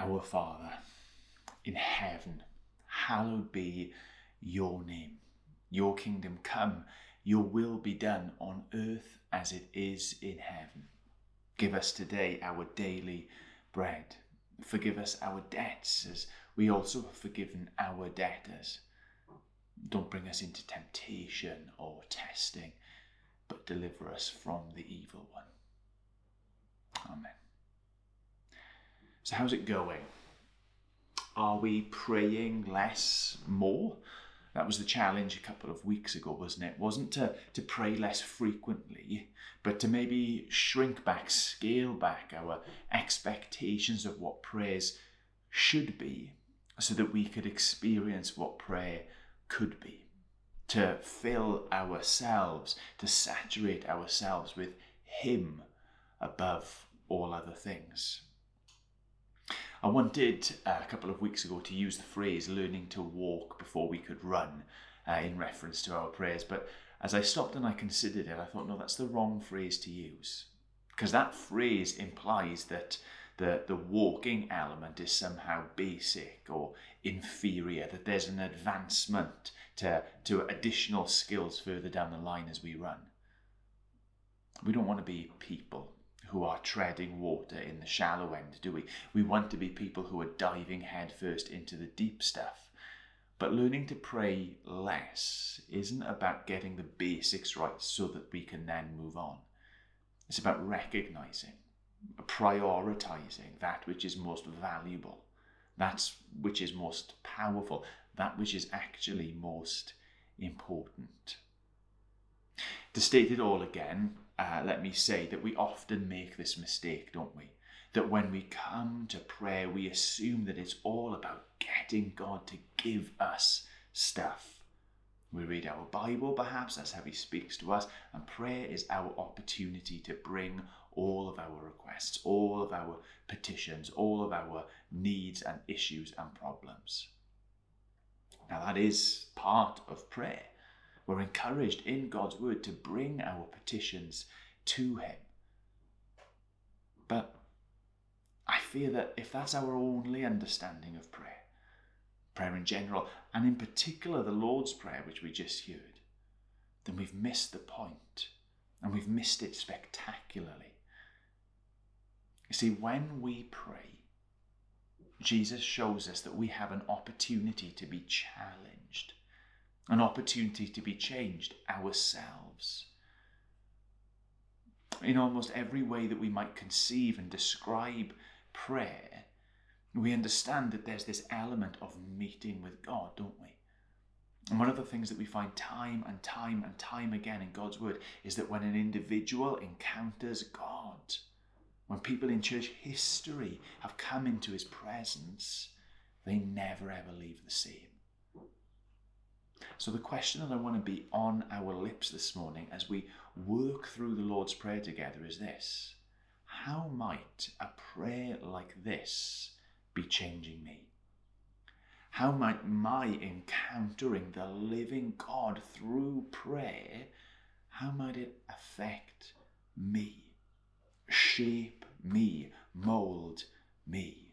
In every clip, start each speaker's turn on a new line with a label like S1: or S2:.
S1: Our Father in heaven, hallowed be your name. Your kingdom come, your will be done on earth as it is in heaven. Give us today our daily bread. Forgive us our debts as we also have forgiven our debtors. Don't bring us into temptation or testing, but deliver us from the evil one. Amen. So, how's it going? Are we praying less, more? That was the challenge a couple of weeks ago, wasn't it? Wasn't to, to pray less frequently, but to maybe shrink back, scale back our expectations of what prayers should be so that we could experience what prayer could be. To fill ourselves, to saturate ourselves with Him above all other things. I wanted uh, a couple of weeks ago to use the phrase learning to walk before we could run uh, in reference to our prayers, but as I stopped and I considered it, I thought, no, that's the wrong phrase to use. Because that phrase implies that the, the walking element is somehow basic or inferior, that there's an advancement to, to additional skills further down the line as we run. We don't want to be people who are treading water in the shallow end, do we? We want to be people who are diving headfirst into the deep stuff. But learning to pray less isn't about getting the basics right so that we can then move on. It's about recognizing, prioritizing that which is most valuable, that which is most powerful, that which is actually most important. To state it all again, uh, let me say that we often make this mistake, don't we? That when we come to prayer, we assume that it's all about getting God to give us stuff. We read our Bible, perhaps, that's how He speaks to us, and prayer is our opportunity to bring all of our requests, all of our petitions, all of our needs and issues and problems. Now, that is part of prayer. We're encouraged in God's word to bring our petitions to Him. But I fear that if that's our only understanding of prayer, prayer in general, and in particular the Lord's Prayer, which we just heard, then we've missed the point and we've missed it spectacularly. You see, when we pray, Jesus shows us that we have an opportunity to be challenged an opportunity to be changed ourselves. In almost every way that we might conceive and describe prayer, we understand that there's this element of meeting with God, don't we? And one of the things that we find time and time and time again in God's Word is that when an individual encounters God, when people in church history have come into His presence, they never ever leave the same. So, the question that I want to be on our lips this morning as we work through the Lord's Prayer together is this How might a prayer like this be changing me? How might my encountering the living God through prayer, how might it affect me, shape me, mold me?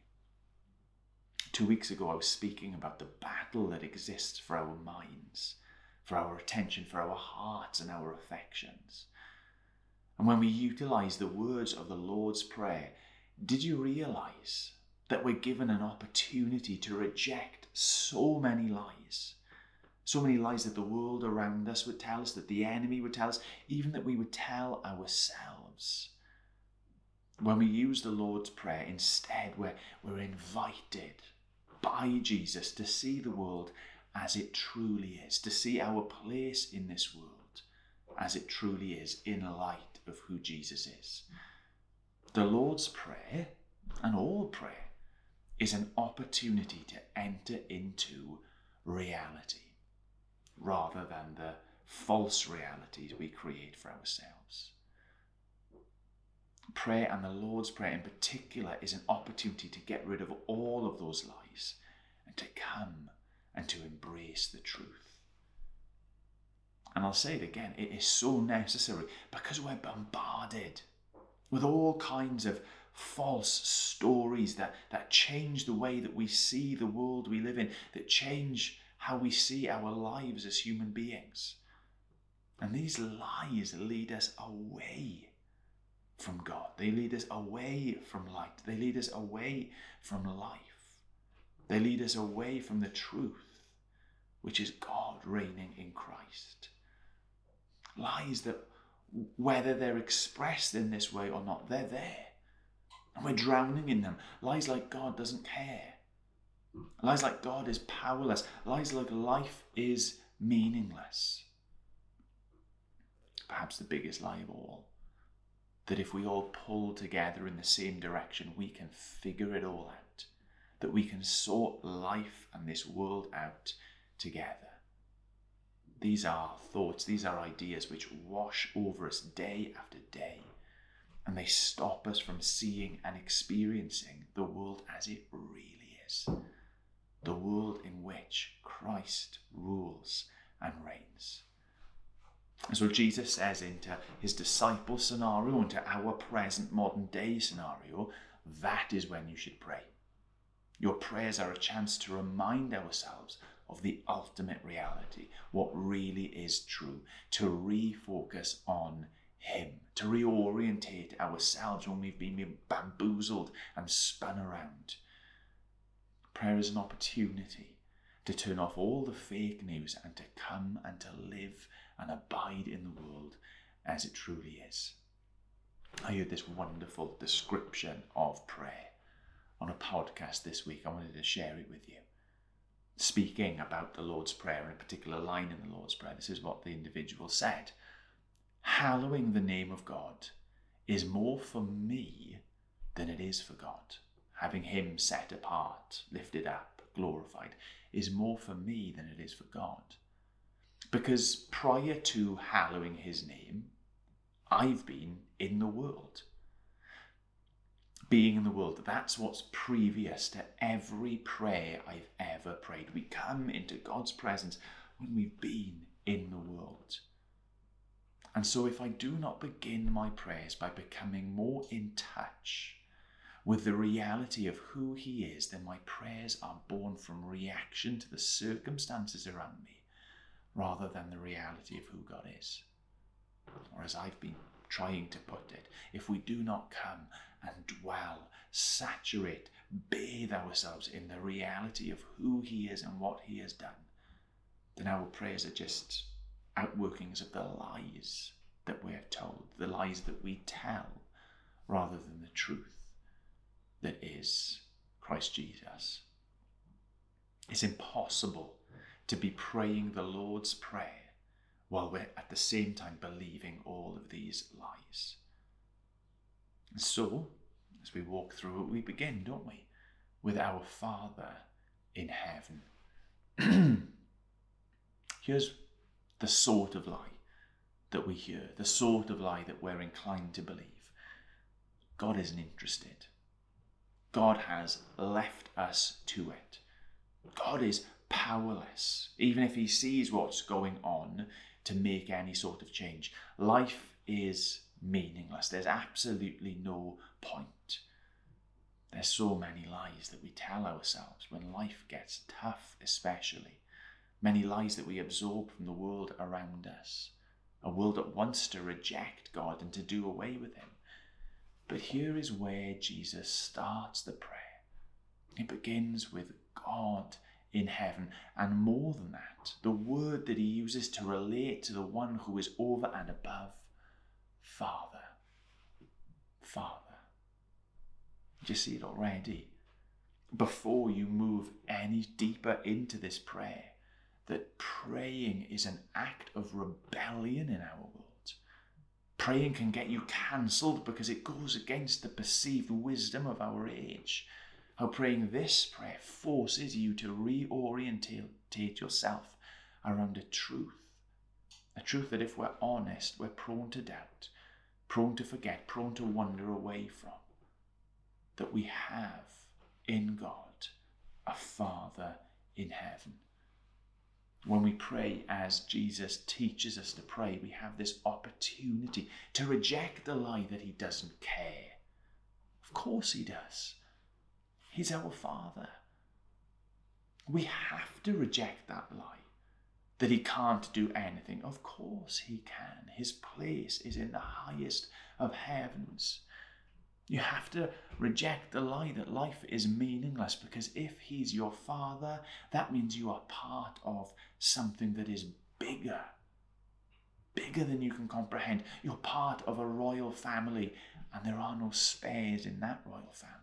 S1: Two weeks ago, I was speaking about the battle that exists for our minds, for our attention, for our hearts, and our affections. And when we utilize the words of the Lord's Prayer, did you realize that we're given an opportunity to reject so many lies? So many lies that the world around us would tell us, that the enemy would tell us, even that we would tell ourselves. When we use the Lord's Prayer, instead, we're, we're invited by Jesus to see the world as it truly is, to see our place in this world as it truly is in light of who Jesus is. The Lord's Prayer and all prayer is an opportunity to enter into reality rather than the false realities we create for ourselves. Prayer and the Lord's Prayer in particular is an opportunity to get rid of all of those lies and to come and to embrace the truth. And I'll say it again, it is so necessary because we're bombarded with all kinds of false stories that, that change the way that we see the world we live in, that change how we see our lives as human beings. And these lies lead us away from God. They lead us away from light. They lead us away from life. They lead us away from the truth, which is God reigning in Christ. Lies that, whether they're expressed in this way or not, they're there. And we're drowning in them. Lies like God doesn't care. Lies like God is powerless. Lies like life is meaningless. Perhaps the biggest lie of all that if we all pull together in the same direction, we can figure it all out, that we can sort life and this world out together. These are thoughts, these are ideas which wash over us day after day, and they stop us from seeing and experiencing the world as it really is the world in which Christ rules and reigns. And so Jesus says into his disciple scenario, into our present modern day scenario, that is when you should pray. Your prayers are a chance to remind ourselves of the ultimate reality, what really is true, to refocus on Him, to reorientate ourselves when we've been bamboozled and spun around. Prayer is an opportunity to turn off all the fake news and to come and to live and abide in the world as it truly is. I heard this wonderful description of prayer on a podcast this week. I wanted to share it with you. Speaking about the Lord's Prayer in a particular line in the Lord's Prayer, this is what the individual said Hallowing the name of God is more for me than it is for God. Having Him set apart, lifted up, glorified, is more for me than it is for God. Because prior to hallowing his name, I've been in the world. Being in the world, that's what's previous to every prayer I've ever prayed. We come into God's presence when we've been in the world. And so, if I do not begin my prayers by becoming more in touch with the reality of who He is, then my prayers are born from reaction to the circumstances around me rather than the reality of who God is. Or as I've been trying to put it, if we do not come and dwell, saturate, bathe ourselves in the reality of who He is and what He has done, then our prayers are just outworkings of the lies that we're told, the lies that we tell, rather than the truth that is Christ Jesus. It's impossible to be praying the Lord's Prayer while we're at the same time believing all of these lies. And so, as we walk through it, we begin, don't we, with our Father in heaven. Here's the sort of lie that we hear, the sort of lie that we're inclined to believe. God isn't interested. God has left us to it. God is powerless, even if he sees what's going on to make any sort of change. Life is meaningless. There's absolutely no point. There's so many lies that we tell ourselves when life gets tough, especially. Many lies that we absorb from the world around us. A world that wants to reject God and to do away with Him. But here is where Jesus starts the prayer. It begins with God in heaven. And more than that, the word that he uses to relate to the one who is over and above Father. Father. Do you see it already? Before you move any deeper into this prayer, that praying is an act of rebellion in our world. Praying can get you cancelled because it goes against the perceived wisdom of our age how praying this prayer forces you to reorientate yourself around a truth. A truth that, if we're honest, we're prone to doubt, prone to forget, prone to wander away from. That we have in God a Father in heaven. When we pray as Jesus teaches us to pray, we have this opportunity to reject the lie that He doesn't care Of course he does. He's our Father. We have to reject that lie that he can't do anything. Of course he can. His place is in the highest of heavens. You have to reject the lie that life is meaningless because if he's your father, that means you are part of something that is bigger. Bigger than you can comprehend. You're part of a royal family, and there are no spares in that royal family.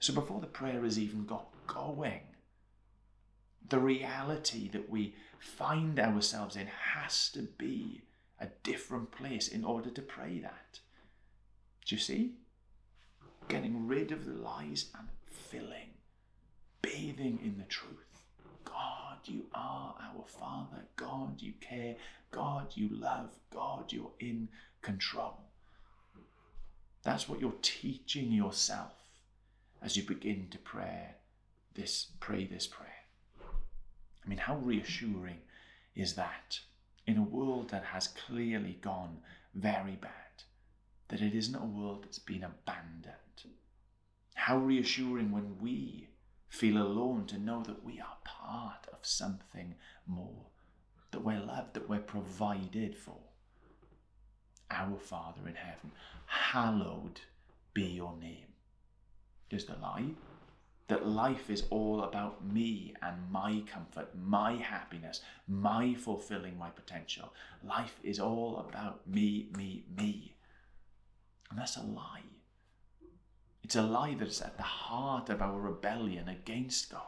S1: So before the prayer has even got going, the reality that we find ourselves in has to be a different place in order to pray that. Do you see? Getting rid of the lies and filling, bathing in the truth. God, you are our Father. God, you care. God, you love. God, you're in control. That's what you're teaching yourself as you begin to pray this, pray this prayer. I mean, how reassuring is that in a world that has clearly gone very bad, that it isn't a world that's been abandoned? How reassuring when we feel alone to know that we are part of something more, that we're loved, that we're provided for. Our Father in heaven, hallowed be your name. Is the lie? that life is all about me and my comfort, my happiness, my fulfilling my potential. Life is all about me, me, me. And that's a lie. It's a lie that is at the heart of our rebellion against God.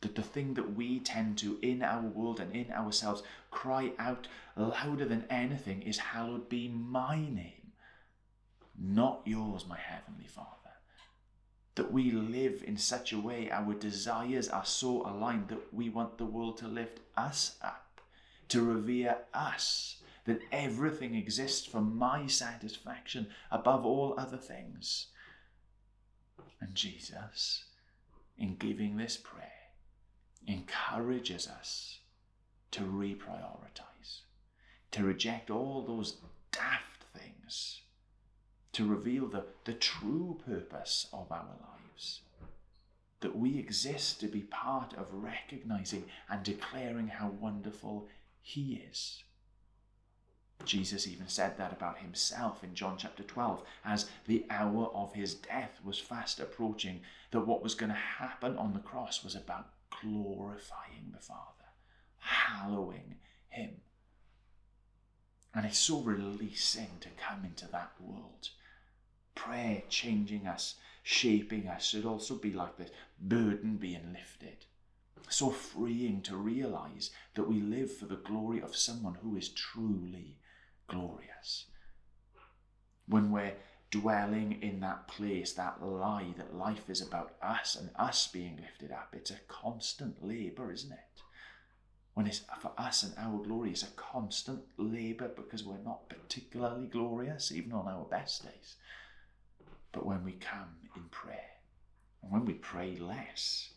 S1: That the thing that we tend to, in our world and in ourselves, cry out louder than anything is, Hallowed be my name, not yours, my Heavenly Father that we live in such a way, our desires are so aligned that we want the world to lift us up, to revere us, that everything exists for my satisfaction above all other things. And Jesus, in giving this prayer, encourages us to reprioritize, to reject all those daft things to reveal the, the true purpose of our lives. That we exist to be part of recognizing and declaring how wonderful He is. Jesus even said that about himself in John chapter 12, as the hour of his death was fast approaching, that what was going to happen on the cross was about glorifying the Father, hallowing Him. And it's so releasing to come into that world prayer changing us, shaping us should also be like this burden being lifted. So freeing to realize that we live for the glory of someone who is truly glorious. When we're dwelling in that place, that lie that life is about us and us being lifted up, it's a constant labour, isn't it? When it's for us and our glory, it's a constant labour because we're not particularly glorious, even on our best days but when we come in prayer, and when we pray less,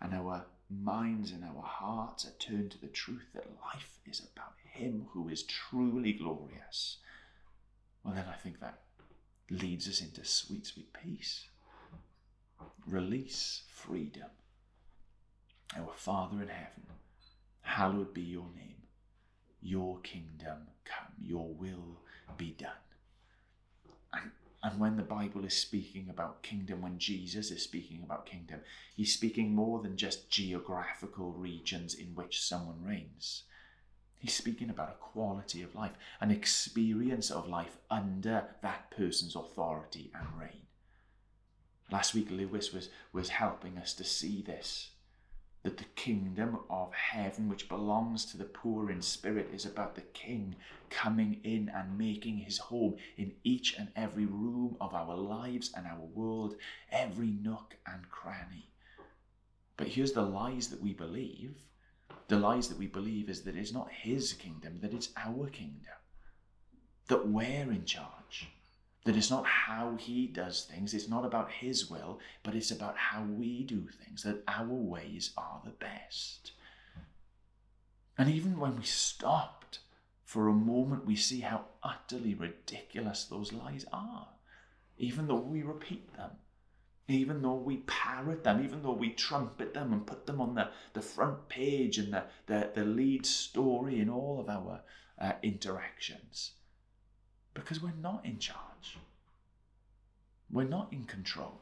S1: and our minds and our hearts are turned to the truth that life is about Him who is truly glorious, well, then I think that leads us into sweet, sweet peace, release, freedom. Our Father in heaven, hallowed be your name. Your kingdom come, your will be done. And and when the Bible is speaking about kingdom, when Jesus is speaking about kingdom, he's speaking more than just geographical regions in which someone reigns. He's speaking about a quality of life, an experience of life under that person's authority and reign. Last week, Lewis was, was helping us to see this that the kingdom of heaven, which belongs to the poor in spirit, is about the king coming in and making his home in each and every room of our lives and our world, every nook and cranny. But here's the lies that we believe. The lies that we believe is that it's not his kingdom, that it's our kingdom, that we're in charge that it's not how he does things, it's not about his will, but it's about how we do things, that our ways are the best. And even when we stopped for a moment, we see how utterly ridiculous those lies are. even though we repeat them, even though we parrot them, even though we trumpet them and put them on the, the front page and the, the, the lead story in all of our uh, interactions. Because we're not in charge. We're not in control.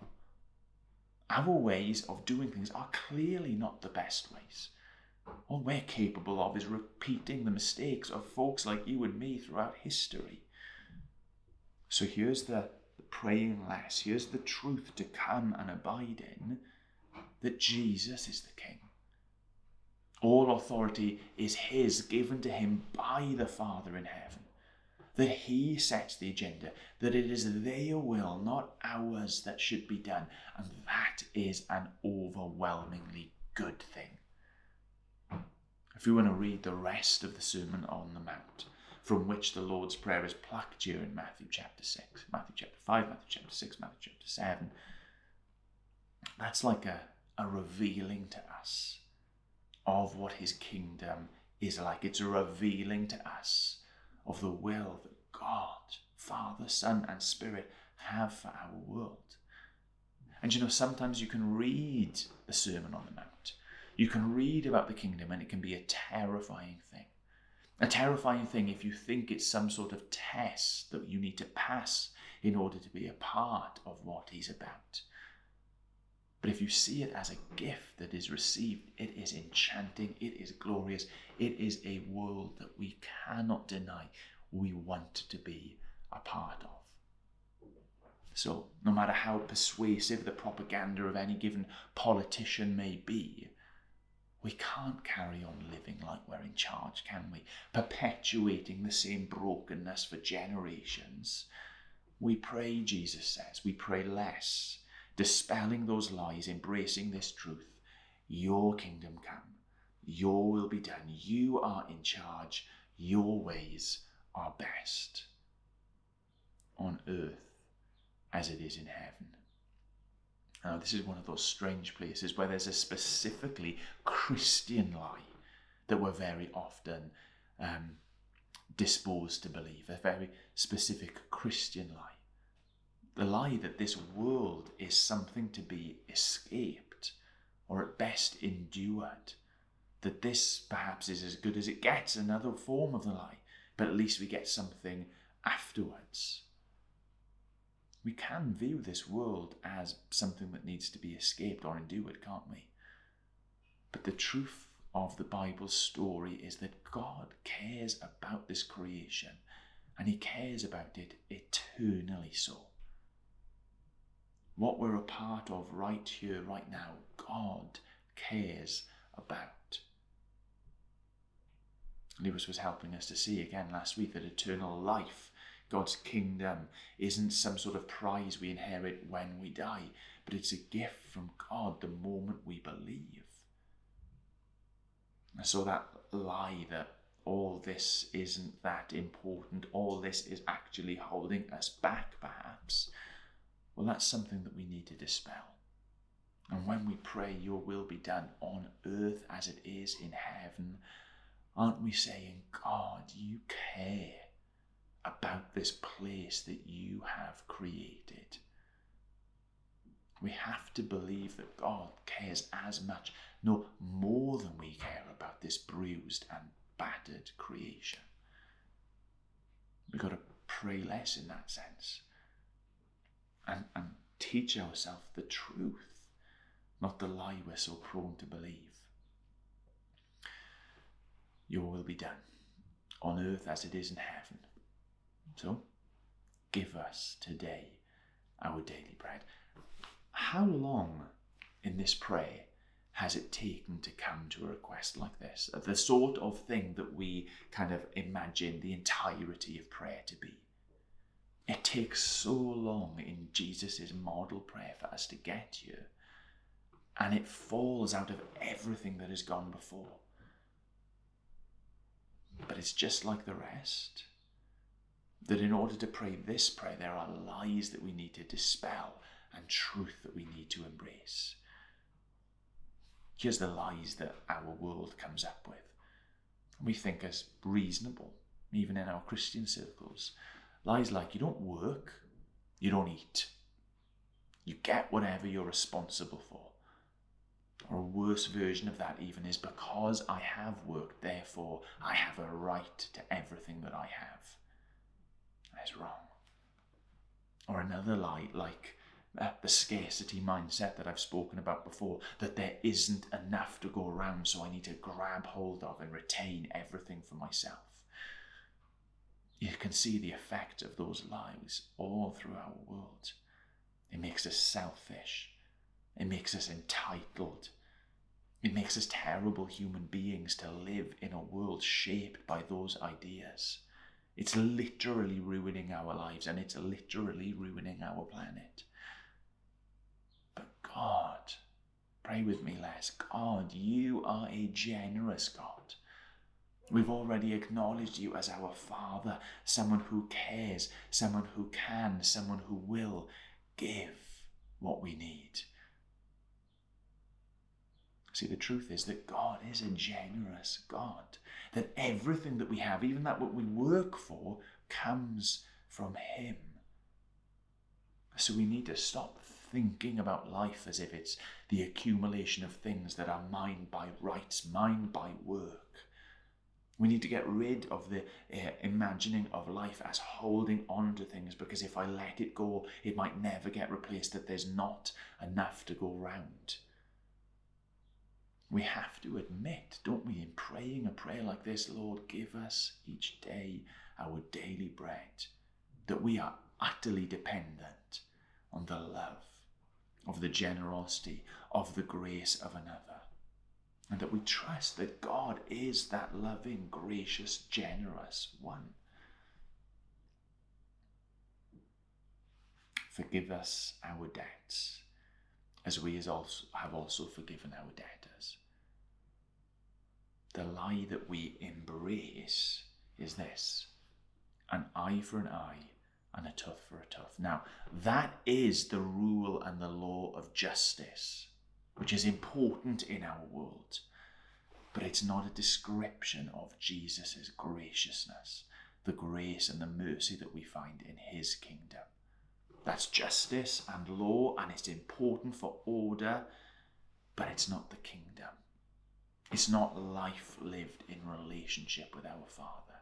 S1: Our ways of doing things are clearly not the best ways. All we're capable of is repeating the mistakes of folks like you and me throughout history. So here's the, the praying less, here's the truth to come and abide in that Jesus is the King. All authority is His, given to Him by the Father in heaven. That He sets the agenda, that it is their will, not ours, that should be done. And that is an overwhelmingly good thing. If you want to read the rest of the Sermon on the Mount, from which the Lord's Prayer is plucked here in Matthew chapter 6, Matthew chapter 5, Matthew chapter 6, Matthew chapter 7, that's like a, a revealing to us of what his kingdom is like. It's a revealing to us of the will that God, Father, Son, and Spirit have for our world. And you know, sometimes you can read the Sermon on the Mount. You can read about the kingdom, and it can be a terrifying thing. A terrifying thing if you think it's some sort of test that you need to pass in order to be a part of what he's about. But if you see it as a gift that is received, it is enchanting, it is glorious, it is a world that we cannot deny we want to be a part of. So, no matter how persuasive the propaganda of any given politician may be, we can't carry on living like we're in charge, can we? Perpetuating the same brokenness for generations. We pray, Jesus says, we pray less dispelling those lies, embracing this truth. Your kingdom come, your will be done. You are in charge, your ways are best on earth as it is in heaven. Now, this is one of those strange places where there's a specifically Christian lie that we're very often um, disposed to believe, a very specific Christian lie the lie that this world is something to be escaped or at best endured. That this perhaps is as good as it gets, another form of the lie, but at least we get something afterwards. We can view this world as something that needs to be escaped or endured, can't we? But the truth of the Bible's story is that God cares about this creation and He cares about it eternally so what we're a part of right here, right now, God cares about. Lewis was helping us to see again last week that eternal life, God's kingdom, isn't some sort of prize we inherit when we die, but it's a gift from God the moment we believe. And so that lie that all this isn't that important, all this is actually holding us back, perhaps, well, that's something that we need to dispel. And when we pray, Your will be done on earth as it is in heaven, aren't we saying, God, you care this place that you have created? We have to believe that God cares as much, no more than we care about this bruised and battered creation. We've got to pray less in that sense and, and teach ourselves the truth, not the lie we're so prone to believe. Your will be done on earth as it is in heaven. So, give us today our daily bread. How long in this prayer has it taken to come to a request like this? The sort of thing that we kind of imagine the entirety of prayer to be. It takes so long in Jesus' model prayer for us to get here. And it falls out of everything that has gone before. But it's just like the rest. That in order to pray this prayer, there are lies that we need to dispel and truth that we need to embrace. Here's the lies that our world comes up with. We think as reasonable, even in our Christian circles. Lies like you don't work, You don't eat. You get whatever you're responsible for. Or a worse version of that, even, is because I have worked, therefore I have a right to everything that I have. Is wrong. Or another lie, like uh, the scarcity mindset that I've spoken about before, that there isn't enough to go around, so I need to grab hold of and retain everything for myself. You can see the effect of those lies all through our world. It makes us selfish. It makes us entitled. It makes us terrible human beings to live in a world shaped by those ideas. It's literally ruining our lives and it's literally ruining our planet. But God, pray with me, Les. God, you are a generous God. We've already acknowledged you as our Father, someone who cares, someone who can, someone who will give what we need. See, the truth is that God is a generous God, that everything that we have, even that what we work for, comes from Him. So we need to stop thinking about life as if it's the accumulation of things that are mine by rights, mine by work. We need to get rid of the uh, imagining of life as holding on to things because if I let it go, it might never get replaced, that there's not enough to go round. We have to admit, don't we, in praying a prayer like this, Lord, give us each day our daily bread, that we are utterly dependent on the love, of the generosity, of the grace of another and that we trust that God is that loving, gracious, generous one. Forgive us our debts, as we have also forgiven our debtors. The lie that we embrace is this an eye for an eye and a tooth for a tooth. Now, that is the rule and the law of justice which is important in our world, but it's not a description of Jesus' graciousness, the grace and the mercy that we find in his kingdom. That's justice and law, and it's important for order, but it's not the kingdom. It's not life lived in relationship with our Father.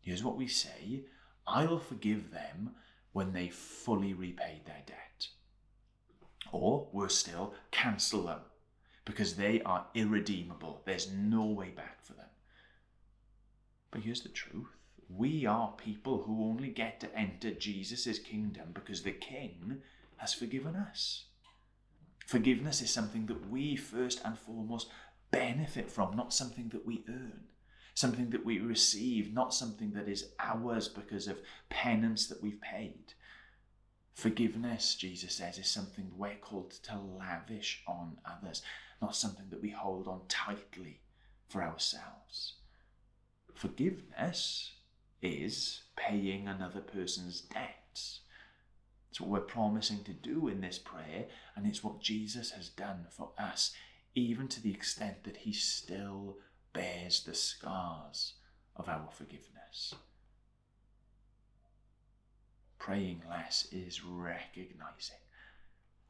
S1: Here's what we say I'll forgive them when they fully repaid their debt. Or, worse still, cancel them because they are irredeemable. There's no way back for them. But here's the truth we are people who only get to enter Jesus' kingdom because the King has forgiven us. Forgiveness is something that we first and foremost benefit from, not something that we earn. Something that we receive, not something that is ours because of penance that we've paid. Forgiveness, Jesus says, is something we're called to lavish on others, not something that we hold on tightly for ourselves. Forgiveness is paying another person's debts. It's what we're promising to do in this prayer, and it's what Jesus has done for us, even to the extent that he still bears the scars of our forgiveness praying less is recognizing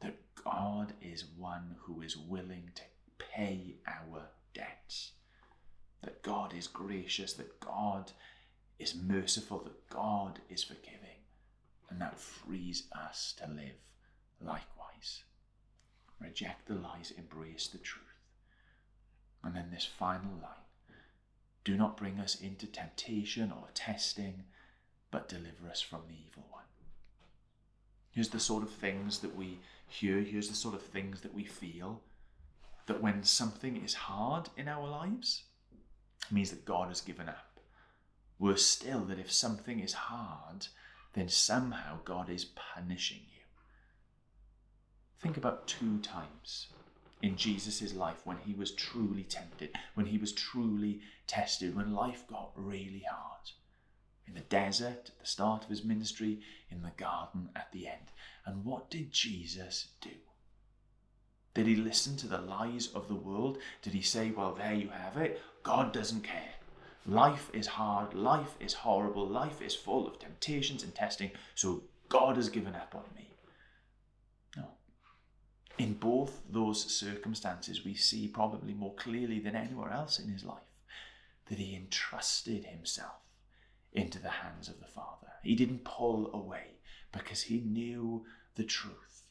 S1: that God is one who is willing to pay our debts, that God is gracious, that God is merciful, that God is forgiving, and that frees us to live likewise. Reject the lies, embrace the truth. And then this final line do not bring us into temptation or testing, but deliver us from the evil one. Here's the sort of things that we hear, here's the sort of things that we feel. That when something is hard in our lives, means that God has given up. Worse still, that if something is hard, then somehow God is punishing you. Think about two times in Jesus' life when he was truly tempted, when he was truly tested, when life got really hard in the desert at the start of his ministry, in the garden at the end. And what did Jesus do? Did he listen to the lies of the world? Did he say, Well, there you have it, God doesn't care? Life is hard, life is horrible, life is full of temptations and testing, so God has given up on me. No. In both those circumstances, we see probably more clearly than anywhere else in his life that he entrusted himself into the hands of the Father. He didn't pull away because he knew the truth.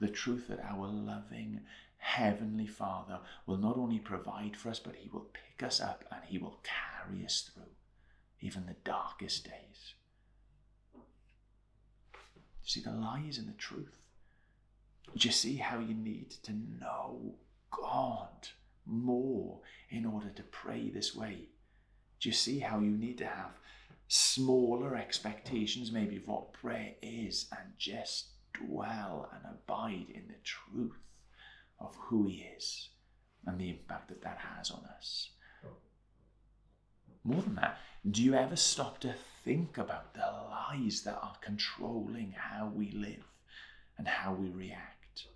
S1: The truth that our loving Heavenly Father will not only provide for us, but He will pick us up and He will carry us through even the darkest days. See the lies and the truth. Do you see how you need to know God more in order to pray this way? Do you see how you need to have smaller expectations, maybe, of what prayer is, and just dwell and abide in the truth of who He is and the impact that that has on us? More than that, do you ever stop to think about the lies that are controlling how we live and how we react?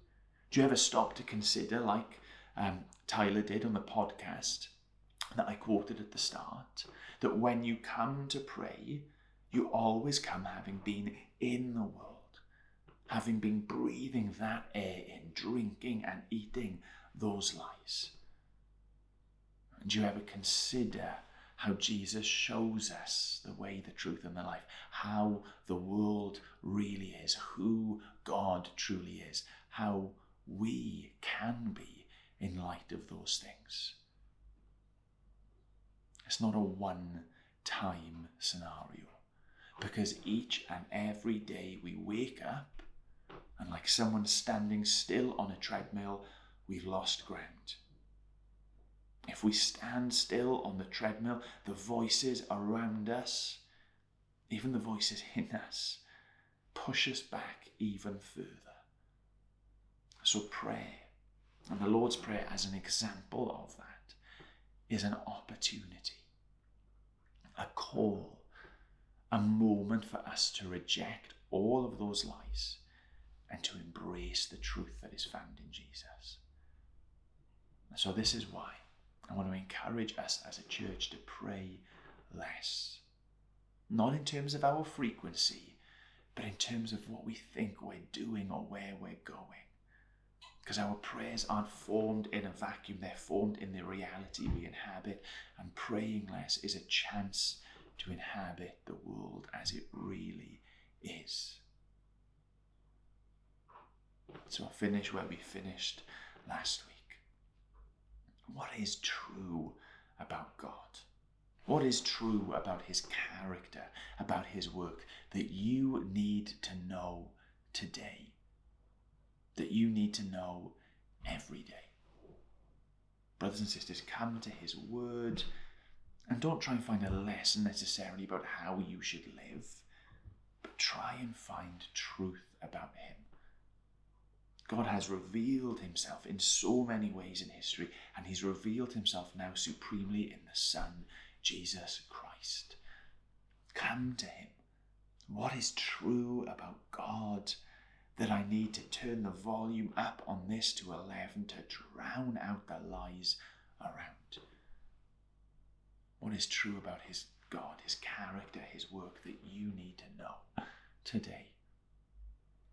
S1: Do you ever stop to consider, like um, Tyler did on the podcast that I quoted at the start, that when you come to pray, you always come having been in the world, having been breathing that air in, drinking and eating those lies? And do you ever consider how Jesus shows us the way, the truth, and the life, how the world really is, who God truly is, how we can be in light of those things. It's not a one time scenario because each and every day we wake up and, like someone standing still on a treadmill, we've lost ground. If we stand still on the treadmill, the voices around us, even the voices in us, push us back even further. So, prayer, and the Lord's Prayer as an example of that, is an opportunity, a call, a moment for us to reject all of those lies and to embrace the truth that is found in Jesus. So, this is why I want to encourage us as a church to pray less. Not in terms of our frequency, but in terms of what we think we're doing or where we're going. Because our prayers aren't formed in a vacuum, they're formed in the reality we inhabit, and praying less is a chance to inhabit the world as it really is. I'll finish where we finished last week. What is true about God? What is true about his character, about his work that you need to know today? That you need to know every day? Brothers and sisters, come to his word and don't try and find a lesson necessarily about how you should live, but try and find truth about him. God has revealed himself in so many ways in history, and he's revealed himself now supremely in the Son, Jesus Christ. Come to him. What is true about God that I need to turn the volume up on this to 11 to drown out the lies around? What is true about his God, his character, his work that you need to know today?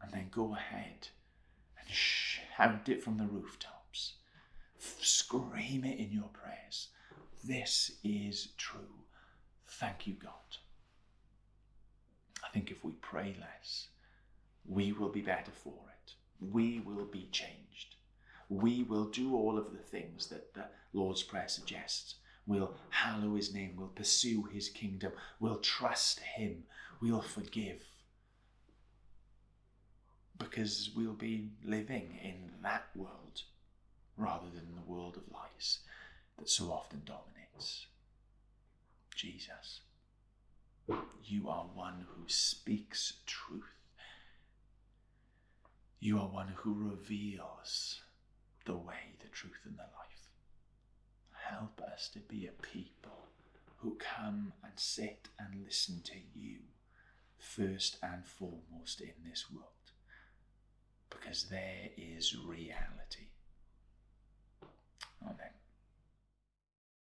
S1: And then go ahead shout it from the rooftops. Scream it in your prayers. This is true. Thank you, God. I think if we pray less, we will be better for it. We will be changed. We will do all of the things that the Lord's Prayer suggests. We'll hallow his name. We'll pursue his kingdom. We'll trust him. We'll forgive because we'll be living in that world rather than the world of lies that so often dominates. Jesus, you are one who speaks truth. You are one who reveals the way, the truth, and the life. Help us to be a people who come and sit and listen to you first and foremost in this world because there is reality. Amen.